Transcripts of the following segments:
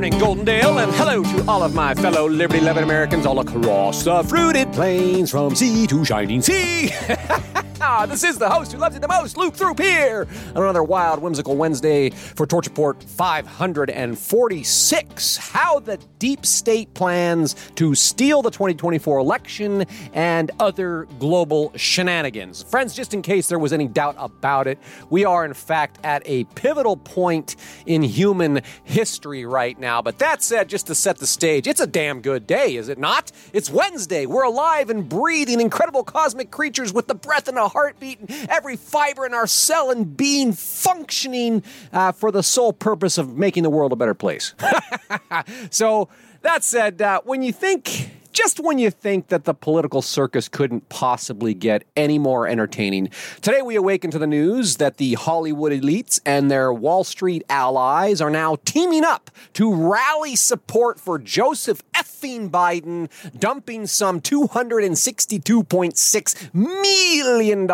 morning, Goldendale, and hello to all of my fellow liberty loving Americans all across the fruited plains from sea to shining sea. Ah, this is the host who loves it the most, Luke Throop here, on another wild, whimsical Wednesday for Torch Report 546. How the deep state plans to steal the 2024 election and other global shenanigans. Friends, just in case there was any doubt about it, we are in fact at a pivotal point in human history right now. But that said, just to set the stage, it's a damn good day, is it not? It's Wednesday. We're alive and breathing, incredible cosmic creatures with the breath and a heartbeat, and every fiber in our cell and being functioning uh, for the sole purpose of making the world a better place. so, that said, uh, when you think just when you think that the political circus couldn't possibly get any more entertaining. Today, we awaken to the news that the Hollywood elites and their Wall Street allies are now teaming up to rally support for Joseph effing Biden, dumping some $262.6 million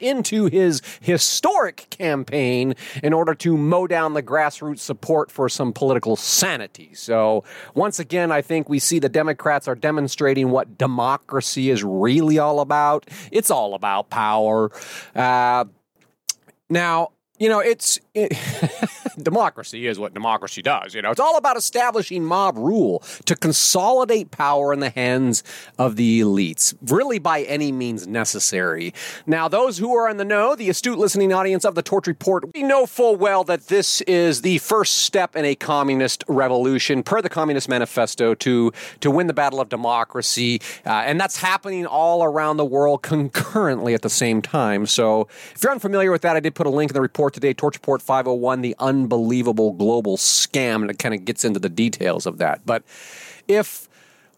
into his historic campaign in order to mow down the grassroots support for some political sanity. So, once again, I think we see the Democrats are demonstrating demonstrating what democracy is really all about. It's all about power. Uh, now, you know, it's it, democracy is what democracy does. You know, it's all about establishing mob rule to consolidate power in the hands of the elites, really by any means necessary. Now, those who are in the know, the astute listening audience of the Torch Report, we know full well that this is the first step in a communist revolution, per the Communist Manifesto, to to win the battle of democracy, uh, and that's happening all around the world concurrently at the same time. So, if you're unfamiliar with that, I did put a link in the report today, Torch Report 501, the unbelievable global scam, and it kind of gets into the details of that. But if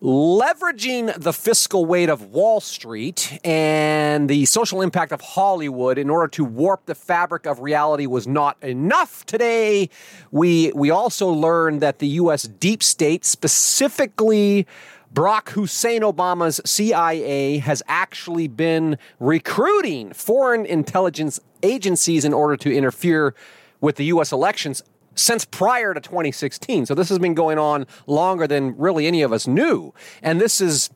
leveraging the fiscal weight of Wall Street and the social impact of Hollywood in order to warp the fabric of reality was not enough today. We we also learned that the US deep state specifically Barack Hussein Obama's CIA has actually been recruiting foreign intelligence agencies in order to interfere with the U.S. elections since prior to 2016. So this has been going on longer than really any of us knew. And this is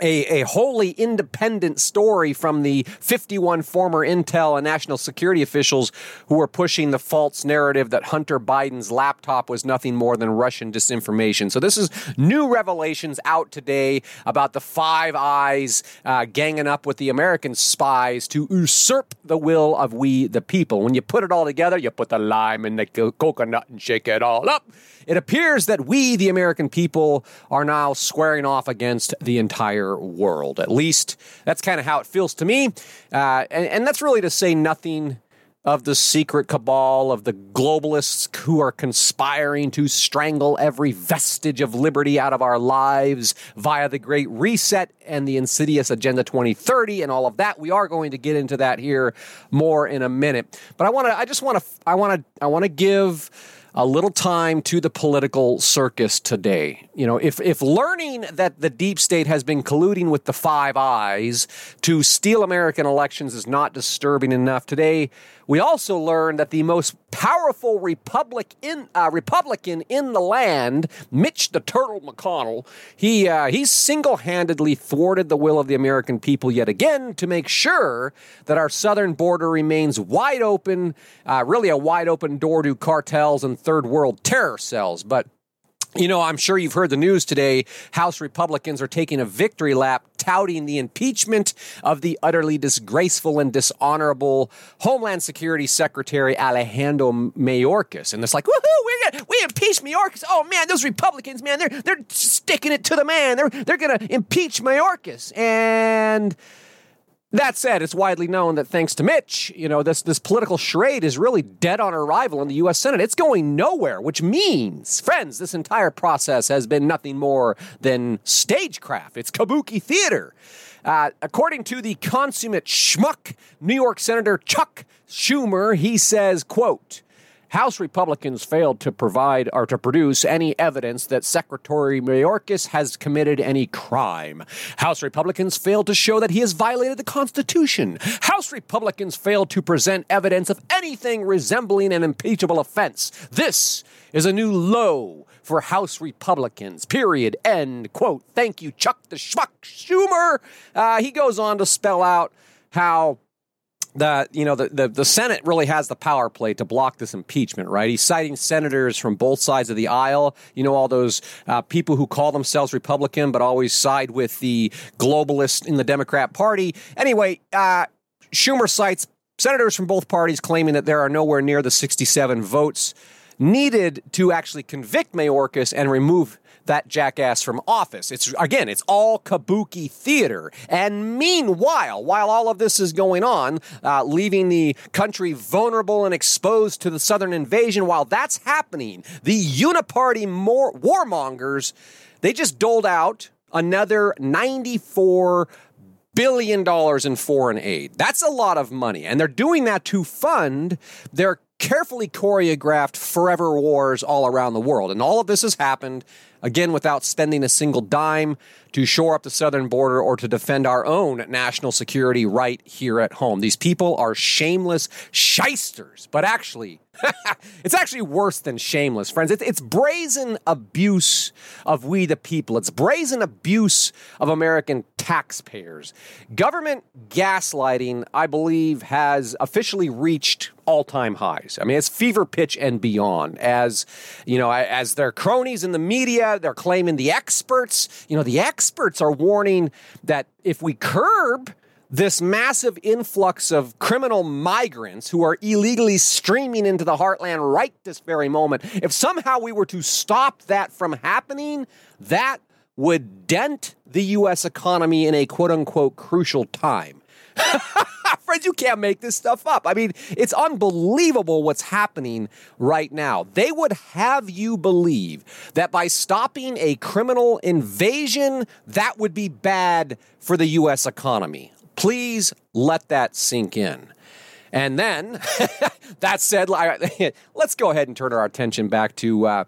a, a wholly independent story from the 51 former Intel and national security officials who were pushing the false narrative that Hunter Biden's laptop was nothing more than Russian disinformation. So, this is new revelations out today about the Five Eyes uh, ganging up with the American spies to usurp the will of we, the people. When you put it all together, you put the lime in the coconut and shake it all up. It appears that we, the American people, are now squaring off against the entire world. At least that's kind of how it feels to me. Uh, and, and that's really to say nothing of the secret cabal of the globalists who are conspiring to strangle every vestige of liberty out of our lives via the Great Reset and the insidious Agenda 2030 and all of that. We are going to get into that here more in a minute. But I want to, I just want to, I want to, I want to give a little time to the political circus today. You know, if, if learning that the deep state has been colluding with the Five Eyes to steal American elections is not disturbing enough today, we also learned that the most powerful uh, Republican in the land, Mitch the Turtle McConnell, he, uh, he single handedly thwarted the will of the American people yet again to make sure that our southern border remains wide open, uh, really a wide open door to cartels and third world terror cells. But you know, I'm sure you've heard the news today. House Republicans are taking a victory lap touting the impeachment of the utterly disgraceful and dishonorable Homeland Security Secretary Alejandro Mayorkas. And it's like, woohoo, got, we impeached Mayorkas. Oh man, those Republicans, man, they're, they're sticking it to the man. They're, they're going to impeach Mayorkas. And that said, it's widely known that thanks to Mitch, you know, this, this political charade is really dead on arrival in the U.S. Senate. It's going nowhere, which means, friends, this entire process has been nothing more than stagecraft. It's kabuki theater. Uh, according to the consummate schmuck, New York Senator Chuck Schumer, he says, quote, House Republicans failed to provide or to produce any evidence that Secretary Mayorkas has committed any crime. House Republicans failed to show that he has violated the Constitution. House Republicans failed to present evidence of anything resembling an impeachable offense. This is a new low for House Republicans. Period. End quote. Thank you, Chuck the Schmuck Schumer. Uh, he goes on to spell out how the you know the, the, the Senate really has the power play to block this impeachment, right? He's citing senators from both sides of the aisle. You know all those uh, people who call themselves Republican but always side with the globalists in the Democrat Party. Anyway, uh, Schumer cites senators from both parties claiming that there are nowhere near the 67 votes needed to actually convict Mayorkas and remove that jackass from office. It's again, it's all kabuki theater. And meanwhile, while all of this is going on, uh, leaving the country vulnerable and exposed to the southern invasion, while that's happening, the uniparty more warmongers they just doled out another 94 billion dollars in foreign aid. That's a lot of money. And they're doing that to fund their carefully choreographed forever wars all around the world. And all of this has happened again without spending a single dime to shore up the southern border or to defend our own national security right here at home. These people are shameless shysters, but actually, it's actually worse than shameless, friends. It's, it's brazen abuse of we the people. It's brazen abuse of American taxpayers. Government gaslighting, I believe, has officially reached all-time highs. I mean, it's fever pitch and beyond. As you know, as their cronies in the media, they're claiming the experts. You know, the experts are warning that if we curb this massive influx of criminal migrants who are illegally streaming into the heartland right this very moment, if somehow we were to stop that from happening, that would dent the U.S. economy in a quote unquote crucial time. Friends, you can't make this stuff up. I mean, it's unbelievable what's happening right now. They would have you believe that by stopping a criminal invasion, that would be bad for the U.S. economy. Please let that sink in. And then, that said, let's go ahead and turn our attention back to uh,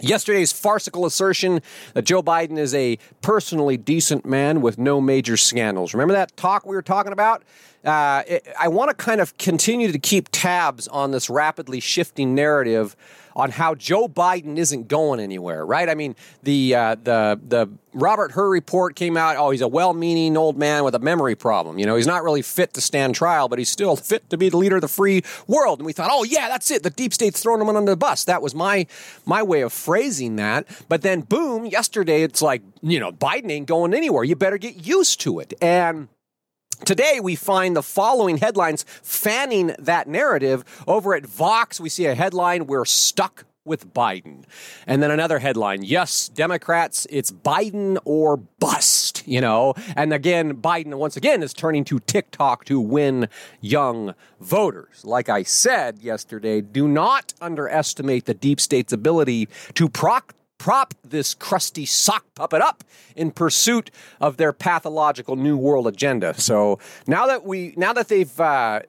Yesterday's farcical assertion that Joe Biden is a personally decent man with no major scandals. Remember that talk we were talking about? Uh, I want to kind of continue to keep tabs on this rapidly shifting narrative on how Joe Biden isn't going anywhere, right? I mean, the uh, the the Robert Hur report came out. Oh, he's a well-meaning old man with a memory problem. You know, he's not really fit to stand trial, but he's still fit to be the leader of the free world. And we thought, oh yeah, that's it. The deep state's throwing him under the bus. That was my my way of phrasing that. But then, boom! Yesterday, it's like you know, Biden ain't going anywhere. You better get used to it. And Today, we find the following headlines fanning that narrative. Over at Vox, we see a headline We're stuck with Biden. And then another headline Yes, Democrats, it's Biden or bust, you know? And again, Biden, once again, is turning to TikTok to win young voters. Like I said yesterday, do not underestimate the deep state's ability to proc prop this crusty sock puppet up in pursuit of their pathological new world agenda. So now that we now that they've uh,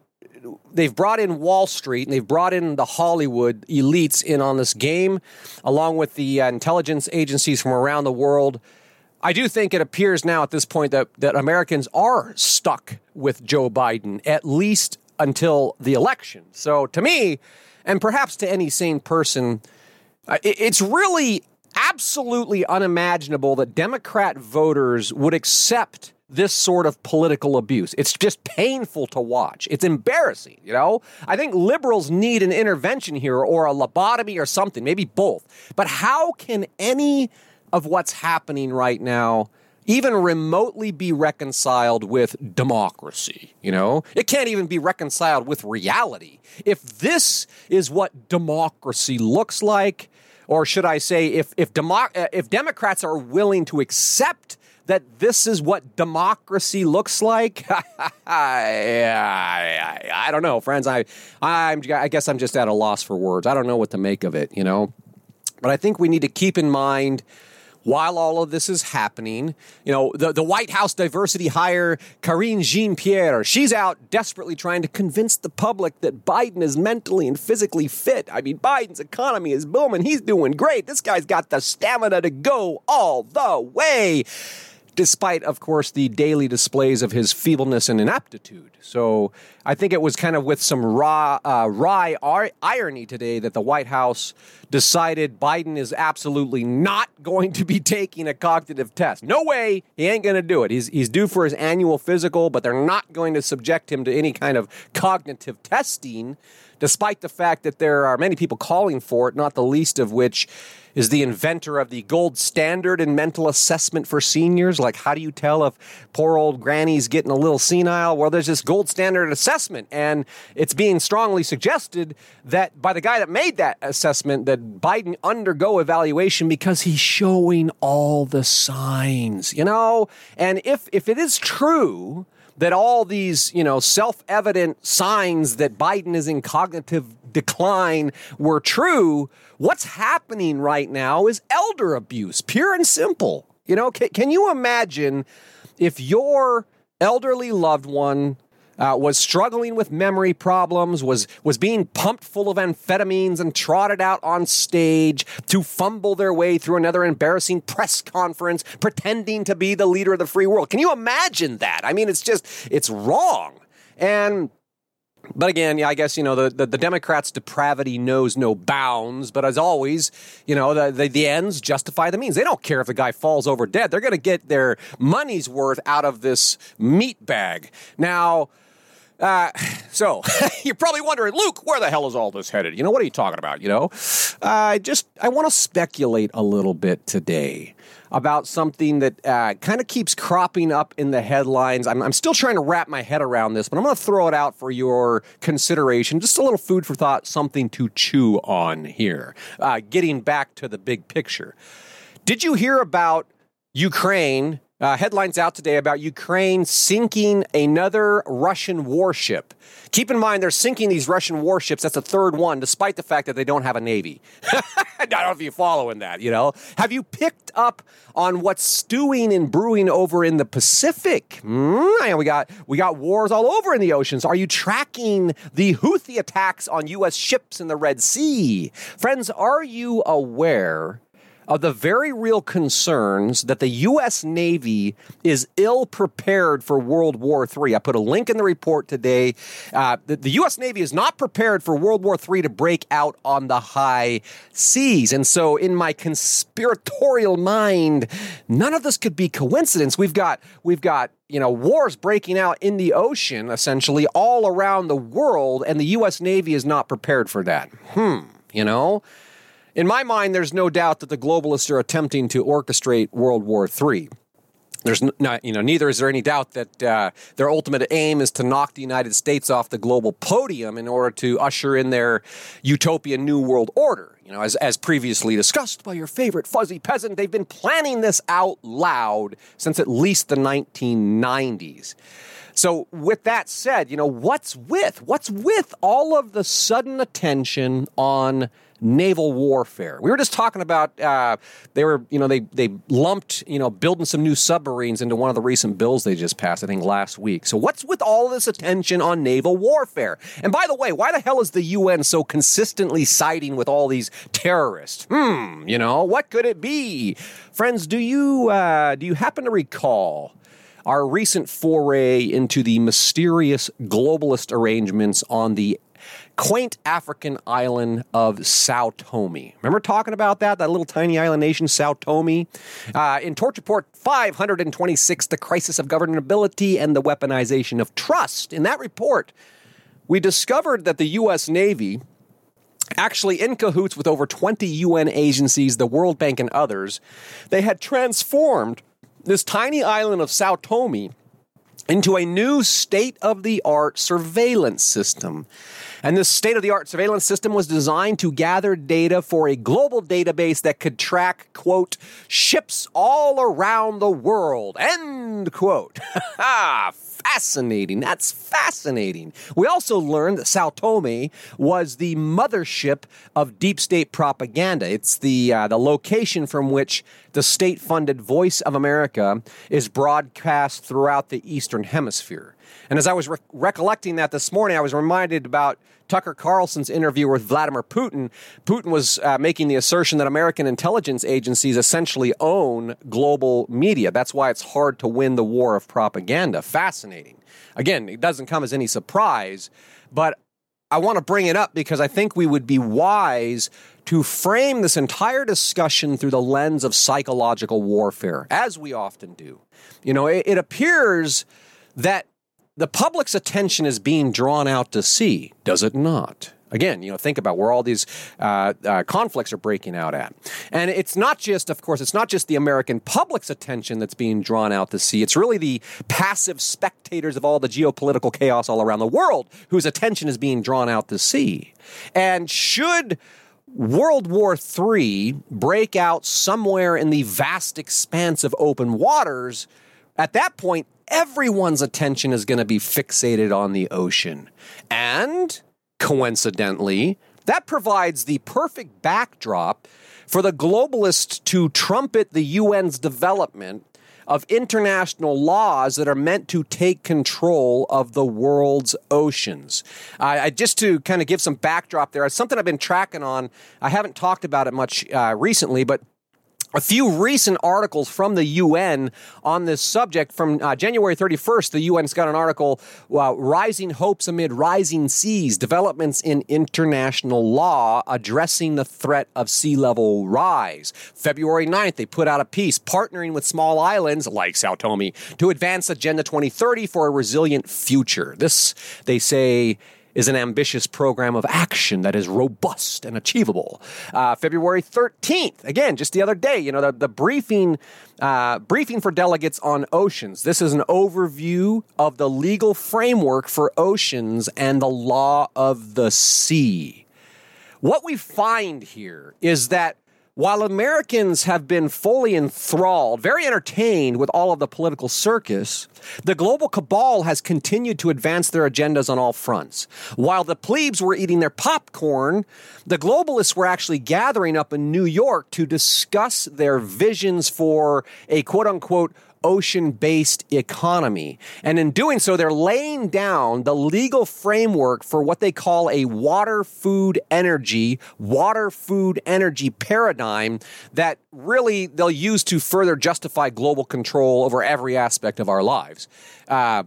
they've brought in Wall Street and they've brought in the Hollywood elites in on this game, along with the uh, intelligence agencies from around the world. I do think it appears now at this point that, that Americans are stuck with Joe Biden, at least until the election. So to me, and perhaps to any sane person, it's really absolutely unimaginable that Democrat voters would accept this sort of political abuse. It's just painful to watch. It's embarrassing, you know? I think liberals need an intervention here or a lobotomy or something, maybe both. But how can any of what's happening right now even remotely be reconciled with democracy, you know? It can't even be reconciled with reality. If this is what democracy looks like, or should I say, if if, demo- uh, if Democrats are willing to accept that this is what democracy looks like, I, I, I, don't know, friends. I I'm, I guess I'm just at a loss for words. I don't know what to make of it, you know. But I think we need to keep in mind while all of this is happening, you know, the, the White House diversity hire, Karine Jean Pierre, she's out desperately trying to convince the public that Biden is mentally and physically fit. I mean, Biden's economy is booming. He's doing great. This guy's got the stamina to go all the way despite, of course, the daily displays of his feebleness and inaptitude. So I think it was kind of with some raw, uh, wry ar- irony today that the White House decided Biden is absolutely not going to be taking a cognitive test. No way, he ain't going to do it. He's, he's due for his annual physical, but they're not going to subject him to any kind of cognitive testing, despite the fact that there are many people calling for it, not the least of which is the inventor of the gold standard in mental assessment for seniors. Like, how do you tell if poor old granny's getting a little senile? Well, there's this gold standard assessment, and it's being strongly suggested that by the guy that made that assessment that Biden undergo evaluation because he's showing all the signs, you know? And if if it is true that all these, you know, self-evident signs that Biden is in cognitive decline were true, what's happening right now is elder abuse, pure and simple. You know, can, can you imagine if your elderly loved one uh, was struggling with memory problems, was was being pumped full of amphetamines and trotted out on stage to fumble their way through another embarrassing press conference, pretending to be the leader of the free world. Can you imagine that? I mean, it's just it's wrong. And but again, yeah, I guess you know the, the, the, Democrats' depravity knows no bounds. But as always, you know the, the, the ends justify the means. They don't care if the guy falls over dead. They're going to get their money's worth out of this meat bag. Now, uh, so you're probably wondering, Luke, where the hell is all this headed? You know what are you talking about? You know, I uh, just I want to speculate a little bit today about something that uh, kind of keeps cropping up in the headlines. I'm, I'm, still trying to wrap my head around this, but I'm going to throw it out for your consideration. Just a little food for thought, something to chew on here. Uh, getting back to the big picture. Did you hear about Ukraine uh, headlines out today about Ukraine sinking another Russian warship. Keep in mind, they're sinking these Russian warships. That's the third one, despite the fact that they don't have a navy. I don't know if you're following that, you know. Have you picked up on what's stewing and brewing over in the Pacific? Mm, we got we got wars all over in the oceans. Are you tracking the Houthi attacks on U.S. ships in the Red Sea? Friends, are you aware of the very real concerns that the U.S. Navy is ill prepared for World War III. I put a link in the report today. Uh, the, the, U.S. Navy is not prepared for World War III to break out on the high seas. And so, in my conspiratorial mind, none of this could be coincidence. We've got, we've got, you know, wars breaking out in the ocean, essentially all around the world, and the U.S. Navy is not prepared for that. Hmm, you know? In my mind, there's no doubt that the globalists are attempting to orchestrate World War III. There's not, you know, neither is there any doubt that uh, their ultimate aim is to knock the United States off the global podium in order to usher in their utopian new world order. You know, as, as previously discussed by your favorite fuzzy peasant, they've been planning this out loud since at least the 1990s. So, with that said, you know, what's with? What's with all of the sudden attention on naval warfare. We were just talking about uh, they were you know they they lumped you know building some new submarines into one of the recent bills they just passed I think last week. So what's with all this attention on naval warfare? And by the way, why the hell is the UN so consistently siding with all these terrorists? Hmm, you know what could it be, friends? Do you uh, do you happen to recall? Our recent foray into the mysterious globalist arrangements on the quaint African island of Sao Tome. Remember talking about that, that little tiny island nation, Sao Tome? Uh, in Torch Report 526, The Crisis of Governability and the Weaponization of Trust. In that report, we discovered that the U.S. Navy, actually in cahoots with over 20 UN agencies, the World Bank, and others, they had transformed this tiny island of Sao Tome into a new state of the art surveillance system. And this state of the art surveillance system was designed to gather data for a global database that could track, quote, ships all around the world, end quote. Ha! Fascinating. That's fascinating. We also learned that Sao Tome was the mothership of deep state propaganda. It's the uh, the location from which the state-funded Voice of America is broadcast throughout the Eastern Hemisphere. And as I was re- recollecting that this morning, I was reminded about Tucker Carlson's interview with Vladimir Putin. Putin was uh, making the assertion that American intelligence agencies essentially own global media. That's why it's hard to win the war of propaganda. Fascinating. Again, it doesn't come as any surprise, but I want to bring it up because I think we would be wise to frame this entire discussion through the lens of psychological warfare, as we often do. You know, it, it appears that the public's attention is being drawn out to sea, does it not? Again, you know, think about where all these uh, uh, conflicts are breaking out at. And it's not just, of course, it's not just the American public's attention that's being drawn out to sea. It's really the passive spectators of all the geopolitical chaos all around the world whose attention is being drawn out to sea. And should World War III break out somewhere in the vast expanse of open waters, at that point, everyone's attention is going to be fixated on the ocean. And coincidentally, that provides the perfect backdrop for the globalists to trumpet the UN's development of international laws that are meant to take control of the world's oceans. I, just to kind of give some backdrop there, it's something I've been tracking on. I haven't talked about it much uh, recently, but a few recent articles from the UN on this subject. From uh, January 31st, the UN's got an article, uh, Rising Hopes Amid Rising Seas Developments in International Law Addressing the Threat of Sea Level Rise. February 9th, they put out a piece partnering with small islands like Sao Tome to advance Agenda 2030 for a resilient future. This, they say, is an ambitious program of action that is robust and achievable. Uh, February 13th, again, just the other day, you know, the, the briefing, uh, briefing for delegates on oceans. This is an overview of the legal framework for oceans and the law of the sea. What we find here is that while Americans have been fully enthralled, very entertained with all of the political circus, the global cabal has continued to advance their agendas on all fronts. While the plebes were eating their popcorn, the globalists were actually gathering up in New York to discuss their visions for a quote unquote ocean based economy. And in doing so, they're laying down the legal framework for what they call a water, food, energy, water, food, energy paradigm that really they'll use to further justify global control over every aspect of our lives. Uh,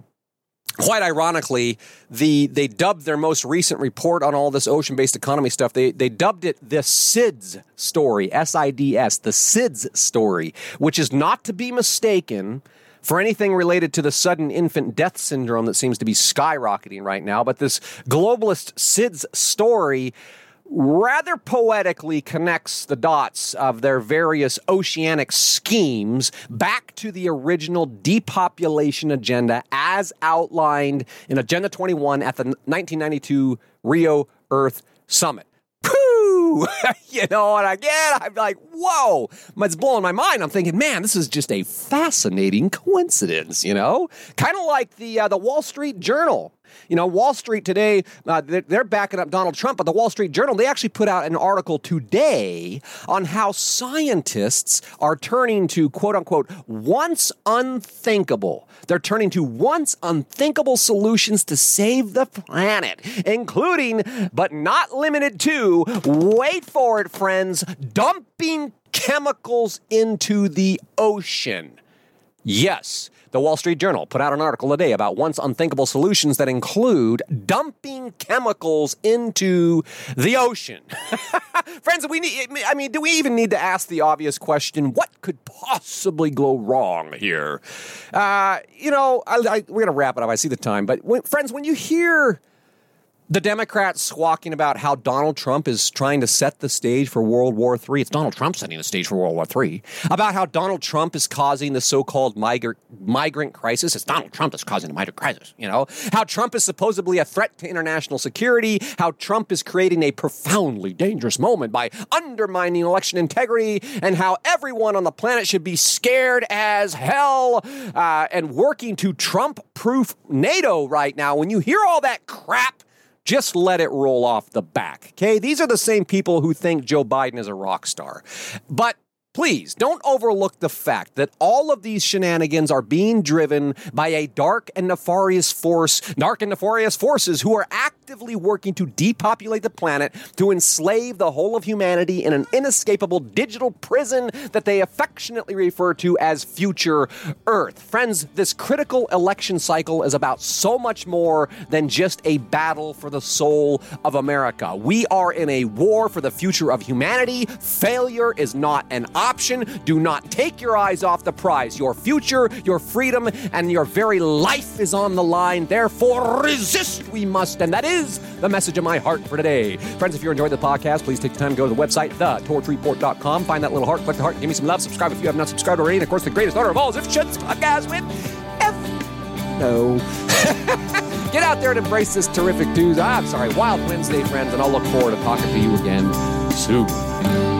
quite ironically, the they dubbed their most recent report on all this ocean-based economy stuff. They they dubbed it the SIDS story, S I D S, the SIDS story, which is not to be mistaken for anything related to the sudden infant death syndrome that seems to be skyrocketing right now. But this globalist SIDS story rather poetically connects the dots of their various oceanic schemes back to the original depopulation agenda as outlined in Agenda 21 at the 1992 Rio Earth Summit. You know, and again, I'm like, whoa, it's blowing my mind. I'm thinking, man, this is just a fascinating coincidence, you know? Kind of like the, uh, the Wall Street Journal you know, Wall Street today, uh, they're backing up Donald Trump, but the Wall Street Journal, they actually put out an article today on how scientists are turning to quote unquote once unthinkable. They're turning to once unthinkable solutions to save the planet, including, but not limited to, wait for it, friends, dumping chemicals into the ocean. Yes, the Wall Street Journal put out an article today about once unthinkable solutions that include dumping chemicals into the ocean. Friends, we need, I mean, do we even need to ask the obvious question what could possibly go wrong here? Uh, you know, I, I, we're going to wrap it up. I see the time. But when, friends, when you hear The Democrats squawking about how Donald Trump is trying to set the stage for World War III. It's Donald Trump setting the stage for World War III. About how Donald Trump is causing the so-called migrant migrant crisis. It's Donald Trump that's causing the migrant crisis. You know how Trump is supposedly a threat to international security. How Trump is creating a profoundly dangerous moment by undermining election integrity, and how everyone on the planet should be scared as hell uh, and working to Trump-proof NATO right now. When you hear all that crap just let it roll off the back. Okay, these are the same people who think Joe Biden is a rock star. But Please don't overlook the fact that all of these shenanigans are being driven by a dark and nefarious force, dark and nefarious forces who are actively working to depopulate the planet, to enslave the whole of humanity in an inescapable digital prison that they affectionately refer to as future Earth. Friends, this critical election cycle is about so much more than just a battle for the soul of America. We are in a war for the future of humanity. Failure is not an option option. Do not take your eyes off the prize. Your future, your freedom, and your very life is on the line. Therefore, resist we must. And that is the message of my heart for today. Friends, if you enjoyed the podcast, please take the time to go to the website, thetorchreport.com. Find that little heart, click the heart, give me some love. Subscribe if you have not subscribed already. And of course, the greatest honor of all is if should podcast with F. No. Get out there and embrace this terrific Tuesday. I'm sorry, Wild Wednesday, friends, and I'll look forward to talking to you again soon.